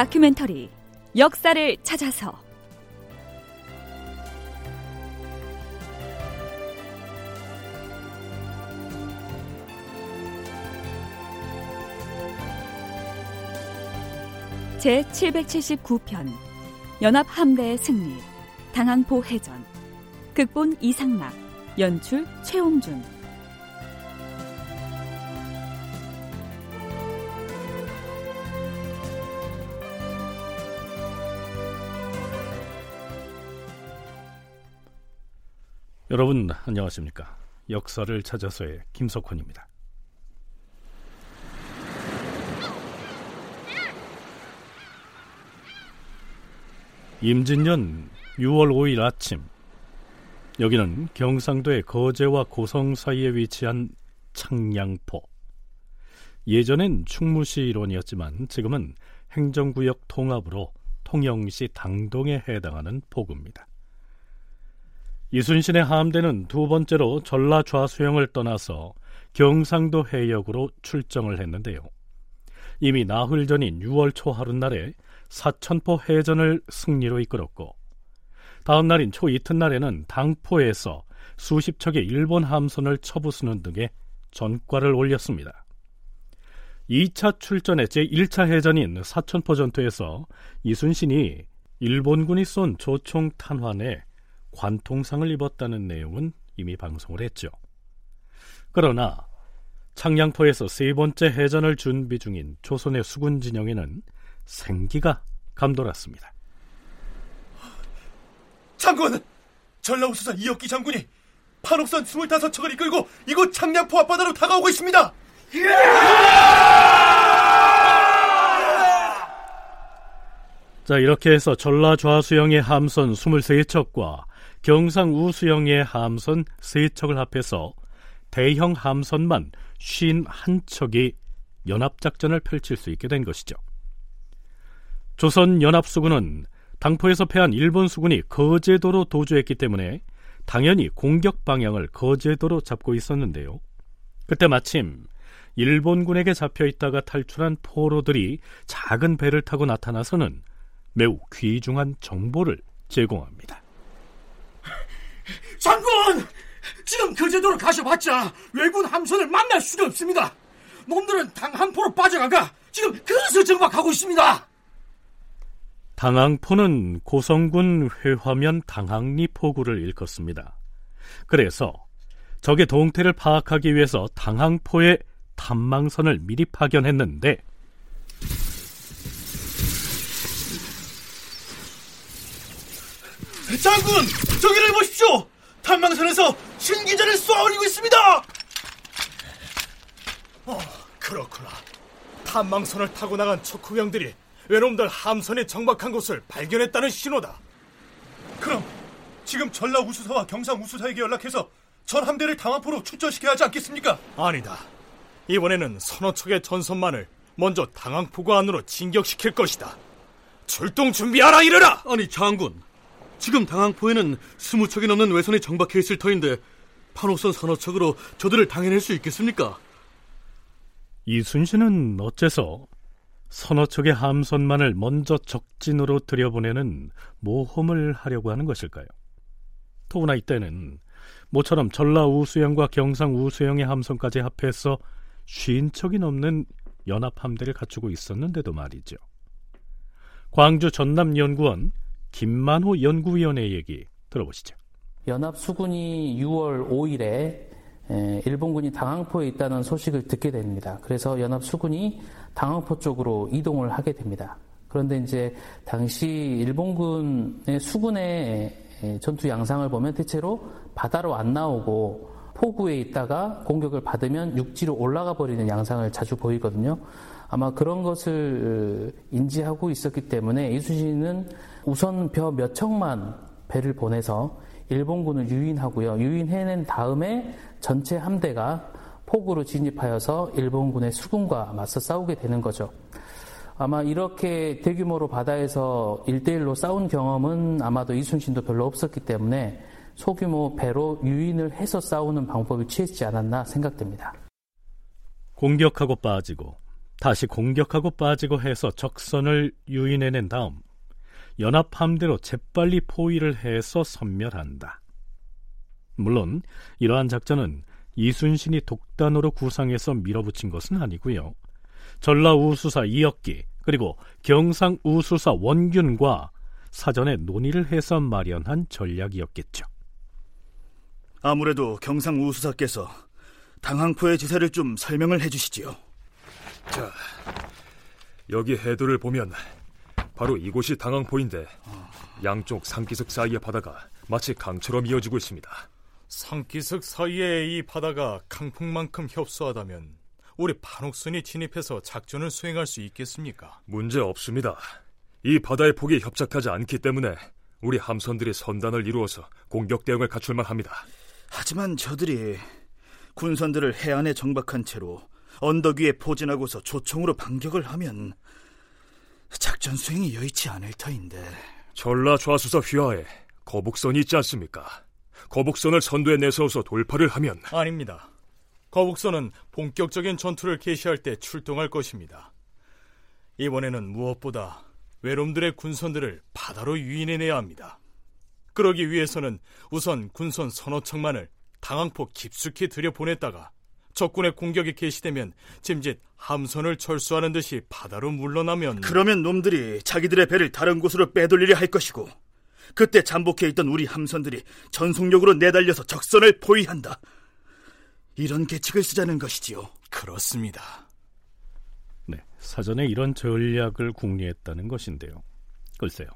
다큐멘터리 역사를 찾아서. 제 779편 연합 함대의 승리 당항포 해전 극본 이상락 연출 최홍준 여러분 안녕하십니까? 역사를 찾아서의 김석훈입니다. 임진년 6월 5일 아침 여기는 경상도의 거제와 고성 사이에 위치한 창량포 예전엔 충무시 일원이었지만 지금은 행정구역 통합으로 통영시 당동에 해당하는 포구입니다. 이순신의 함대는 두 번째로 전라 좌수영을 떠나서 경상도 해역으로 출정을 했는데요. 이미 나흘 전인 6월 초 하룻날에 사천포 해전을 승리로 이끌었고 다음 날인 초 이튿날에는 당포에서 수십 척의 일본 함선을 쳐부수는 등의 전과를 올렸습니다. 2차 출전의 제1차 해전인 사천포 전투에서 이순신이 일본군이 쏜 조총 탄환에 관통상을 입었다는 내용은 이미 방송을 했죠. 그러나 창량포에서 세 번째 해전을 준비 중인 조선의 수군 진영에는 생기가 감돌았습니다. 장군! 전라우수사 이혁기 장군이 판옥선 25척을 이끌고 이곳 창량포 앞바다로 다가오고 있습니다! 자, 이렇게 해서 전라 좌수영의 함선 23척과 경상 우 수영의 함선 3척을 합해서 대형 함선만 51척이 연합작전을 펼칠 수 있게 된 것이죠. 조선 연합수군은 당포에서 패한 일본 수군이 거제도로 도주했기 때문에 당연히 공격 방향을 거제도로 잡고 있었는데요. 그때 마침 일본군에게 잡혀 있다가 탈출한 포로들이 작은 배를 타고 나타나서는 매우 귀중한 정보를 제공합니다. 장군! 지금 거제도로 가셔봤자 외군 함선을 만날 수가 없습니다. 놈들은 당항포로 빠져가가 지금 그것을 정박하고 있습니다. 당항포는 고성군 회화면 당항리 포구를 일컫습니다. 그래서 적의 동태를 파악하기 위해서 당항포에 탐망선을 미리 파견했는데 장군! 저기를 보십시오! 탐망선에서 신기자를 쏘아올리고 있습니다! 어, 그렇구나. 탐망선을 타고 나간 척후병들이 외놈들 함선에 정박한 곳을 발견했다는 신호다. 그럼 지금 전라 우수사와 경상 우수사에게 연락해서 전 함대를 당화포로 출전시켜야 하지 않겠습니까? 아니다. 이번에는 서너 척의 전선만을 먼저 당항포구 안으로 진격시킬 것이다. 출동 준비하라 이르라! 아니 장군, 지금 당항포에는 스무 척이 넘는 외선이 정박해 있을 터인데 판호선 서너 척으로 저들을 당해낼 수 있겠습니까? 이순신은 어째서 서너 척의 함선만을 먼저 적진으로 들여보내는 모험을 하려고 하는 것일까요? 더구나 이때는 모처럼 전라 우수영과 경상 우수영의 함선까지 합해서 쉰 척이 넘는 연합 함대를 갖추고 있었는데도 말이죠. 광주 전남연구원 김만호 연구위원의 얘기 들어보시죠. 연합 수군이 6월 5일에 일본군이 당항포에 있다는 소식을 듣게 됩니다. 그래서 연합 수군이 당항포 쪽으로 이동을 하게 됩니다. 그런데 이제 당시 일본군의 수군의 전투 양상을 보면 대체로 바다로 안 나오고 포구에 있다가 공격을 받으면 육지로 올라가 버리는 양상을 자주 보이거든요. 아마 그런 것을 인지하고 있었기 때문에 이순신은 우선 벼 몇 척만 배를 보내서 일본군을 유인하고요. 유인해낸 다음에 전체 함대가 폭으로 진입하여서 일본군의 수군과 맞서 싸우게 되는 거죠. 아마 이렇게 대규모로 바다에서 일대일로 싸운 경험은 아마도 이순신도 별로 없었기 때문에 소규모 배로 유인을 해서 싸우는 방법을 취했지 않았나 생각됩니다. 공격하고 빠지고 다시 공격하고 빠지고 해서 적선을 유인해낸 다음 연합 함대로 재빨리 포위를 해서 섬멸한다. 물론 이러한 작전은 이순신이 독단으로 구상해서 밀어붙인 것은 아니고요. 전라 우수사 이혁기 그리고 경상 우수사 원균과 사전에 논의를 해서 마련한 전략이었겠죠. 아무래도 경상 우수사께서 당항포의 지세를 좀 설명을 해주시지요. 자, 여기 해도를 보면 바로 이곳이 당항포인데 양쪽 상기석 사이의 바다가 마치 강처럼 이어지고 있습니다. 상기석 사이의 이 바다가 강풍만큼 협소하다면 우리 판옥선이 진입해서 작전을 수행할 수 있겠습니까? 문제 없습니다. 이 바다의 폭이 협착하지 않기 때문에 우리 함선들이 선단을 이루어서 공격 대응을 갖출만 합니다. 하지만 저들이 군선들을 해안에 정박한 채로 언덕 위에 포진하고서 조총으로 반격을 하면 작전 수행이 여의치 않을 터인데 전라 좌수사 휘하에 거북선이 있지 않습니까? 거북선을 선두에 내세워서 돌파를 하면 아닙니다. 거북선은 본격적인 전투를 개시할 때 출동할 것입니다. 이번에는 무엇보다 외놈들의 군선들을 바다로 유인해내야 합니다. 그러기 위해서는 우선 군선 서너 척만을 당항포 깊숙이 들여보냈다가 적군의 공격이 개시되면 짐짓 함선을 철수하는 듯이 바다로 물러나면 그러면 놈들이 자기들의 배를 다른 곳으로 빼돌리려 할 것이고 그때 잠복해 있던 우리 함선들이 전속력으로 내달려서 적선을 포위한다. 이런 계책을 쓰자는 것이지요. 그렇습니다. 네, 사전에 이런 전략을 궁리했다는 것인데요. 글쎄요.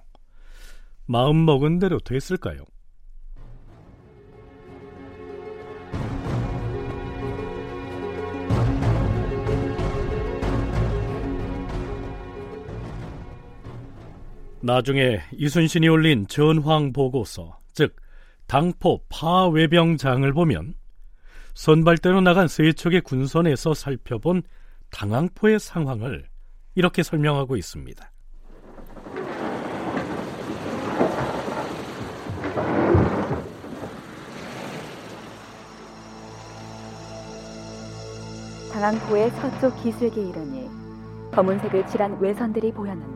마음 먹은 대로 됐을까요? 나중에 이순신이 올린 전황 보고서, 즉 당포 파외병장을 보면 선발대로 나간 세 척의 군선에서 살펴본 당항포의 상황을 이렇게 설명하고 있습니다. 당항포의 서쪽 기슭에 이르니 검은색을 칠한 외선들이 보였는데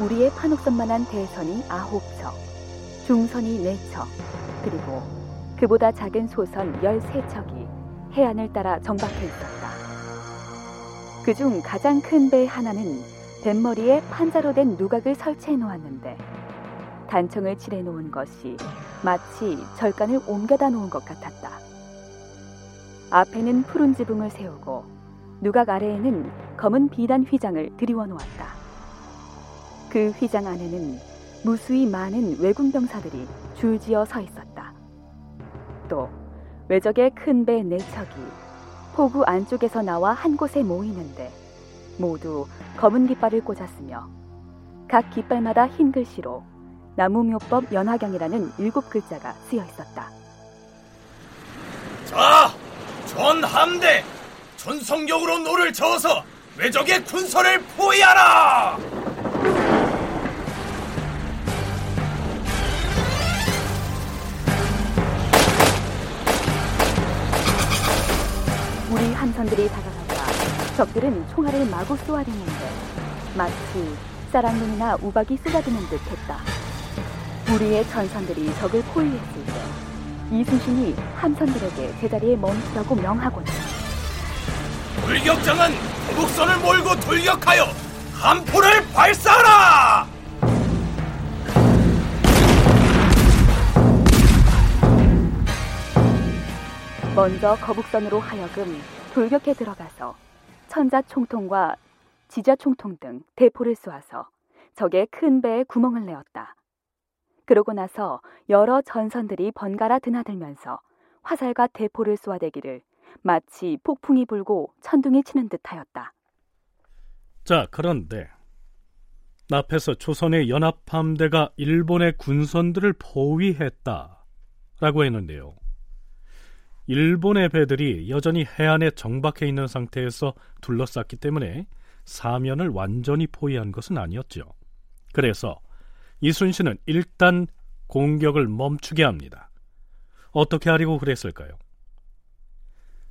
우리의 판옥선만한 대선이 아홉 척, 중선이 네 척, 그리고 그보다 작은 소선 열세 척이 해안을 따라 정박해 있었다. 그 중 가장 큰 배 하나는 뱃머리에 판자로 된 누각을 설치해 놓았는데 단청을 칠해 놓은 것이 마치 절간을 옮겨다 놓은 것 같았다. 앞에는 푸른 지붕을 세우고 누각 아래에는 검은 비단 휘장을 들이워 놓았다. 그 휘장 안에는 무수히 많은 왜군 병사들이 줄지어 서 있었다. 또 외적의 큰 배 네 척이 포구 안쪽에서 나와 한 곳에 모이는데 모두 검은 깃발을 꽂았으며 각 깃발마다 흰 글씨로 나무묘법 연화경이라는 일곱 글자가 쓰여 있었다. 자, 전 함대 전속력으로 노를 저어서 왜적의 군선을 포위하라! 함선들이 다가가자 적들은 총알을 마구 쏘아대는데 마치 싸락눈이나 우박이 쏟아지는 듯했다. 우리의 전선들이 적을 포위했을 때 이순신이 함선들에게 제자리에 멈추라고 명하고는 돌격장은 북선을 몰고 돌격하여 함포를 발사하라! 먼저 거북선으로 하여금 돌격해 들어가서 천자 총통과 지자 총통 등 대포를 쏘아서 적의 큰 배에 구멍을 내었다. 그러고 나서 여러 전선들이 번갈아 드나들면서 화살과 대포를 쏘아대기를 마치 폭풍이 불고 천둥이 치는 듯하였다. 자, 그런데 앞에서 조선의 연합함대가 일본의 군선들을 포위했다라고 했는데요. 일본의 배들이 여전히 해안에 정박해 있는 상태에서 둘러쌌기 때문에 사면을 완전히 포위한 것은 아니었죠. 그래서 이순신은 일단 공격을 멈추게 합니다. 어떻게 하려고 그랬을까요?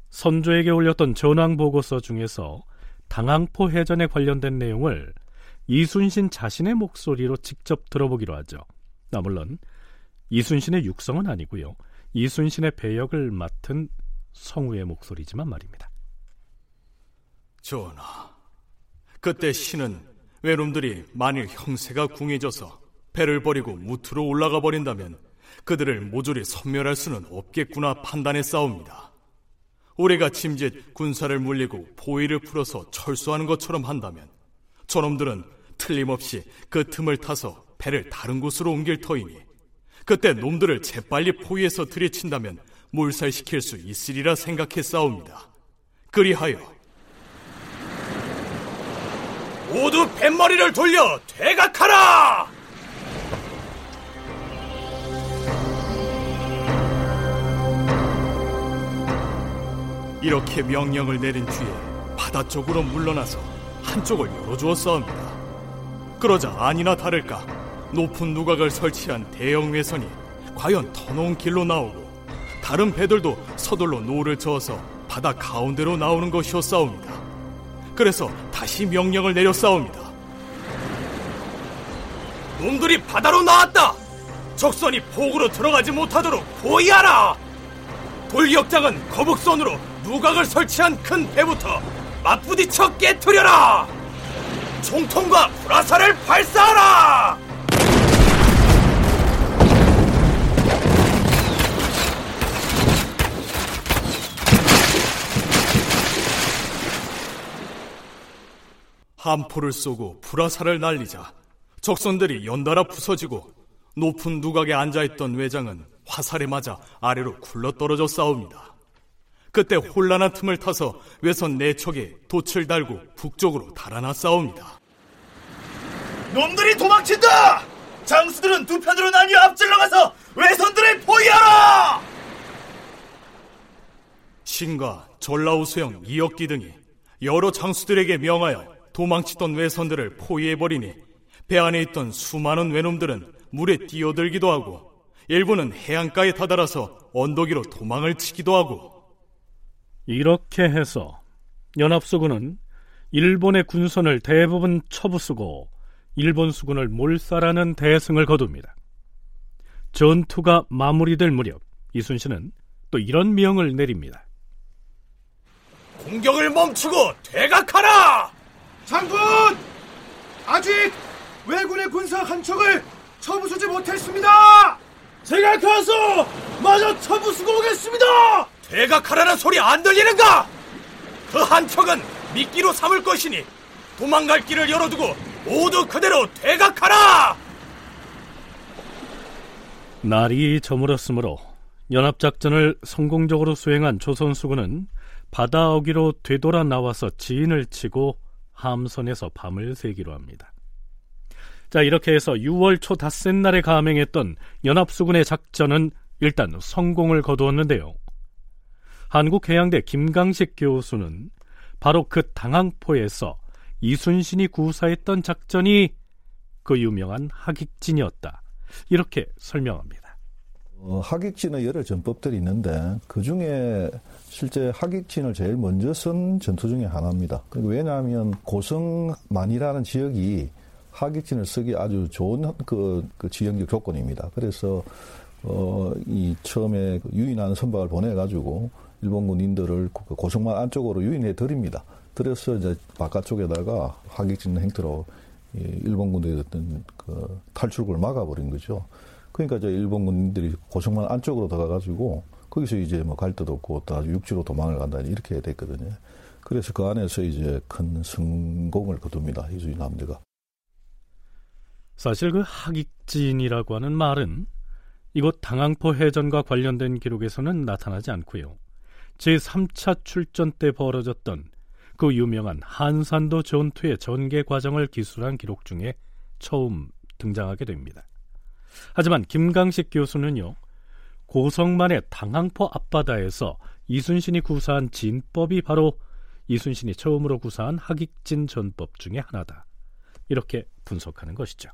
선조에게 올렸던 전황 보고서 중에서 당항포 해전에 관련된 내용을 이순신 자신의 목소리로 직접 들어보기로 하죠. 나 물론 이순신의 육성은 아니고요. 이순신의 배역을 맡은 성우의 목소리지만 말입니다. 전하, 그때 신은 외놈들이 만일 형세가 궁해져서 배를 버리고 무트로 올라가 버린다면 그들을 모조리 섬멸할 수는 없겠구나 판단해 싸웁니다. 우리가 짐짓 군사를 물리고 포위를 풀어서 철수하는 것처럼 한다면 저놈들은 틀림없이 그 틈을 타서 배를 다른 곳으로 옮길 터이니 그때 놈들을 재빨리 포위해서 들이친다면 몰살시킬 수 있으리라 생각해 싸웁니다. 그리하여 모두 뱃머리를 돌려 퇴각하라! 이렇게 명령을 내린 뒤에 바다 쪽으로 물러나서 한쪽을 열어주었사옵니다. 그러자 아니나 다를까 높은 누각을 설치한 대형 왜선이 과연 터놓은 길로 나오고 다른 배들도 서둘러 노를 저어서 바다 가운데로 나오는 것이었사옵니다. 그래서 다시 명령을 내렸사옵니다. 놈들이 바다로 나왔다! 적선이 포구로 들어가지 못하도록 포위하라! 돌격장은 거북선으로 누각을 설치한 큰 배부터 맞부딪혀 깨뜨려라! 총통과 불화살을 발사하라! 함포를 쏘고 불화살을 날리자 적선들이 연달아 부서지고 높은 누각에 앉아있던 외장은 화살에 맞아 아래로 굴러떨어져 싸웁니다. 그때 혼란한 틈을 타서 외선 네 척에 돛을 달고 북쪽으로 달아나 싸웁니다. 놈들이 도망친다! 장수들은 두 편으로 나뉘어 앞질러 가서 외선들을 포위하라! 신과 전라우 수영 이역기 등이 여러 장수들에게 명하여 도망치던 외선들을 포위해버리니 배 안에 있던 수많은 외놈들은 물에 뛰어들기도 하고 일부는 해안가에 다다라서 언덕 위로 도망을 치기도 하고 이렇게 해서 연합수군은 일본의 군선을 대부분 처부수고 일본 수군을 몰살하는 대승을 거둡니다. 전투가 마무리될 무렵 이순신은 또 이런 명을 내립니다. 공격을 멈추고 퇴각하라! 장군! 아직 왜군의 군사 한 척을 처부수지 못했습니다! 제가 가서 마저 처부수고 오겠습니다! 퇴각하라는 소리 안 들리는가? 그 한 척은 미끼로 삼을 것이니 도망갈 길을 열어두고 모두 그대로 퇴각하라! 날이 저물었으므로 연합작전을 성공적으로 수행한 조선수군은 바다 어기로 되돌아 나와서 지인을 치고 함선에서 밤을 새기로 합니다. 자, 이렇게 해서 6월 초 닷새 날에 감행했던 연합수군의 작전은 일단 성공을 거두었는데요. 한국해양대 김강식 교수는 바로 그 당항포에서 이순신이 구사했던 작전이 그 유명한 하객진이었다. 이렇게 설명합니다. 어, 하객진의 여러 전법들이 있는데 그 중에 실제 하객진을 제일 먼저 쓴 전투 중에 하나입니다. 왜냐하면 고성만이라는 지역이 하객진을 쓰기 아주 좋은 그, 그 지형적 조건입니다. 그래서 어, 이 처음에 그 유인하는 선박을 보내가지고 일본 군인들을 그 고성만 안쪽으로 유인해 드립니다. 그래서 이제 바깥쪽에다가 하객진 행태로 일본 군대의 어떤 그 탈출구를 막아버린 거죠. 그러니까 이제 일본 군인들이 고성만 안쪽으로 들어가가지고 거기서 이제 뭐 갈 데도 없고 또 아주 육지로 도망을 간다 이렇게 됐거든요. 그래서 그 안에서 이제 큰 성공을 거둡니다. 이주인 남대가. 사실 그 하객진이라고 하는 말은 이곳 당항포 해전과 관련된 기록에서는 나타나지 않고요. 제3차 출전 때 벌어졌던 그 유명한 한산도 전투의 전개 과정을 기술한 기록 중에 처음 등장하게 됩니다. 하지만 김강식 교수는요, 고성만의 당항포 앞바다에서 이순신이 구사한 진법이 바로 이순신이 처음으로 구사한 하객진 전법 중의 하나다. 이렇게 분석하는 것이죠.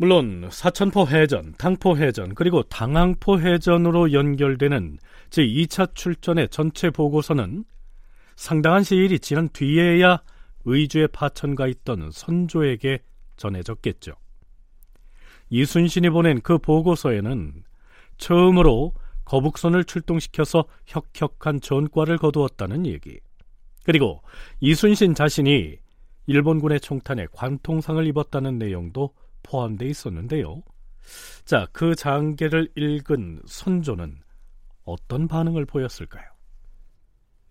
물론 사천포 해전, 당포 해전, 그리고 당항포 해전으로 연결되는 제2차 출전의 전체 보고서는 상당한 시일이 지난 뒤에야 의주에 파천가 있던 선조에게 전해졌겠죠. 이순신이 보낸 그 보고서에는 처음으로 거북선을 출동시켜서 혁혁한 전과를 거두었다는 얘기. 그리고 이순신 자신이 일본군의 총탄에 관통상을 입었다는 내용도 포함되어 있었는데요. 자, 그 장계를 읽은 선조는 어떤 반응을 보였을까요?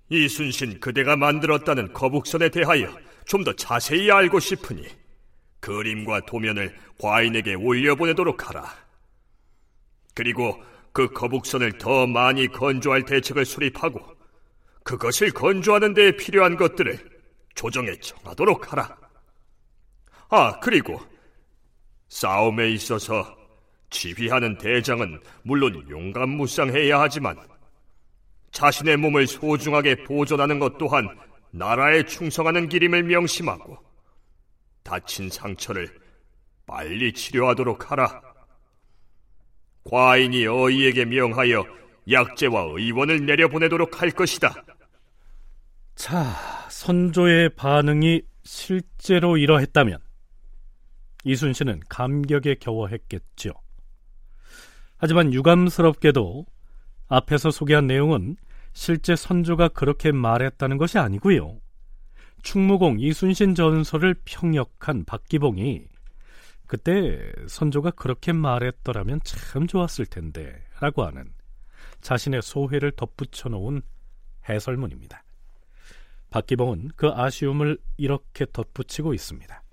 이순신 그대가 만들었다는 거북선에 대하여 좀 더 자세히 알고 싶으니 그림과 도면을 과인에게 올려보내도록 하라. 그리고 그 거북선을 더 많이 건조할 대책을 수립하고 그것을 건조하는 데 필요한 것들을 조정해 정하도록 하라. 아, 그리고 싸움에 있어서 지휘하는 대장은 물론 용감무쌍해야 하지만 자신의 몸을 소중하게 보존하는 것 또한 나라에 충성하는 길임을 명심하고 다친 상처를 빨리 치료하도록 하라. 과인이 어이에게 명하여 약제와 의원을 내려보내도록 할 것이다. 자, 선조의 반응이 실제로 이러했다면 이순신은 감격에 겨워했겠죠. 하지만 유감스럽게도 앞에서 소개한 내용은 실제 선조가 그렇게 말했다는 것이 아니고요. 충무공 이순신 전설을 평역한 박기봉이 그때 선조가 그렇게 말했더라면 참 좋았을 텐데 라고 하는 자신의 소회를 덧붙여 놓은 해설문입니다. 박기봉은 그 아쉬움을 이렇게 덧붙이고 있습니다.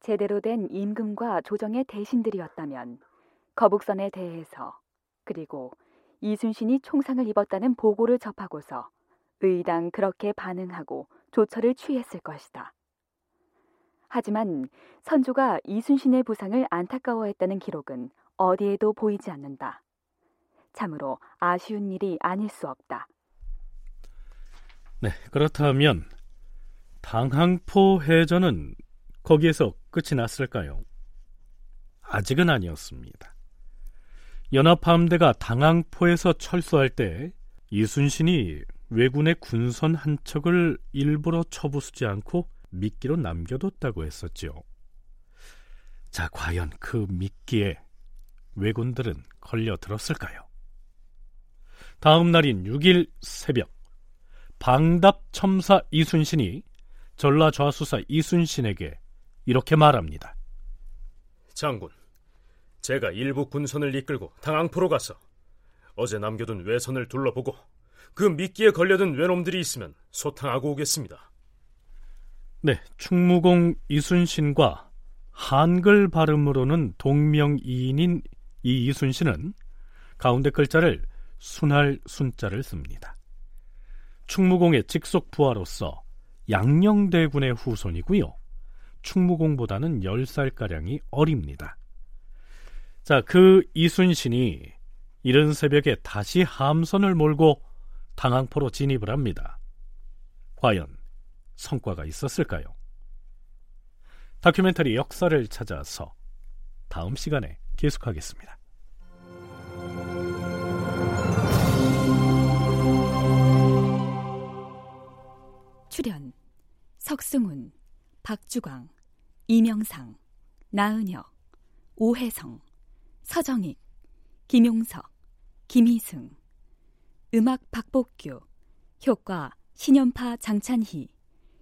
제대로 된 임금과 조정의 대신들이었다면 거북선에 대해서 그리고 이순신이 총상을 입었다는 보고를 접하고서 의당 그렇게 반응하고 조처를 취했을 것이다. 하지만 선조가 이순신의 부상을 안타까워했다는 기록은 어디에도 보이지 않는다. 참으로 아쉬운 일이 아닐 수 없다. 네, 그렇다면 당항포 해전은 거기에서 끝이 났을까요? 아직은 아니었습니다. 연합함대가 당항포에서 철수할 때 이순신이 왜군의 군선 한 척을 일부러 쳐부수지 않고 미끼로 남겨뒀다고 했었죠. 자, 과연 그 미끼에 왜군들은 걸려들었을까요? 다음 날인 6일 새벽 방답 첨사 이순신이 전라 좌수사 이순신에게 이렇게 말합니다. 장군, 제가 일부 군선을 이끌고 당항포로 가서 어제 남겨둔 외선을 둘러보고 그 미끼에 걸려든 외놈들이 있으면 소탕하고 오겠습니다. 네, 충무공 이순신과 한글 발음으로는 동명이인인 이 이순신은 가운데 글자를 순할 순자를 씁니다. 충무공의 직속 부하로서 양녕대군의 후손이고요. 충무공보다는 10살가량이 어립니다. 자, 그 이순신이 이른 새벽에 다시 함선을 몰고 당항포로 진입을 합니다. 과연 성과가 있었을까요? 다큐멘터리 역사를 찾아서 다음 시간에 계속하겠습니다. 출연 석승훈, 박주광, 이명상, 나은혁, 오혜성, 서정익, 김용석, 김희승 음악 박복규 효과 신연파 장찬희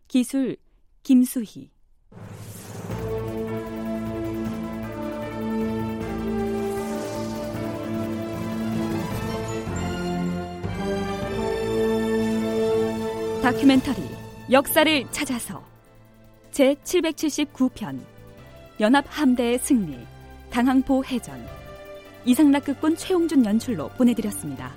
기술 김수희. 다큐멘터리 역사를 찾아서 제 779편 연합 함대의 승리 당항포 해전 이상락극본 최용준 연출로 보내드렸습니다.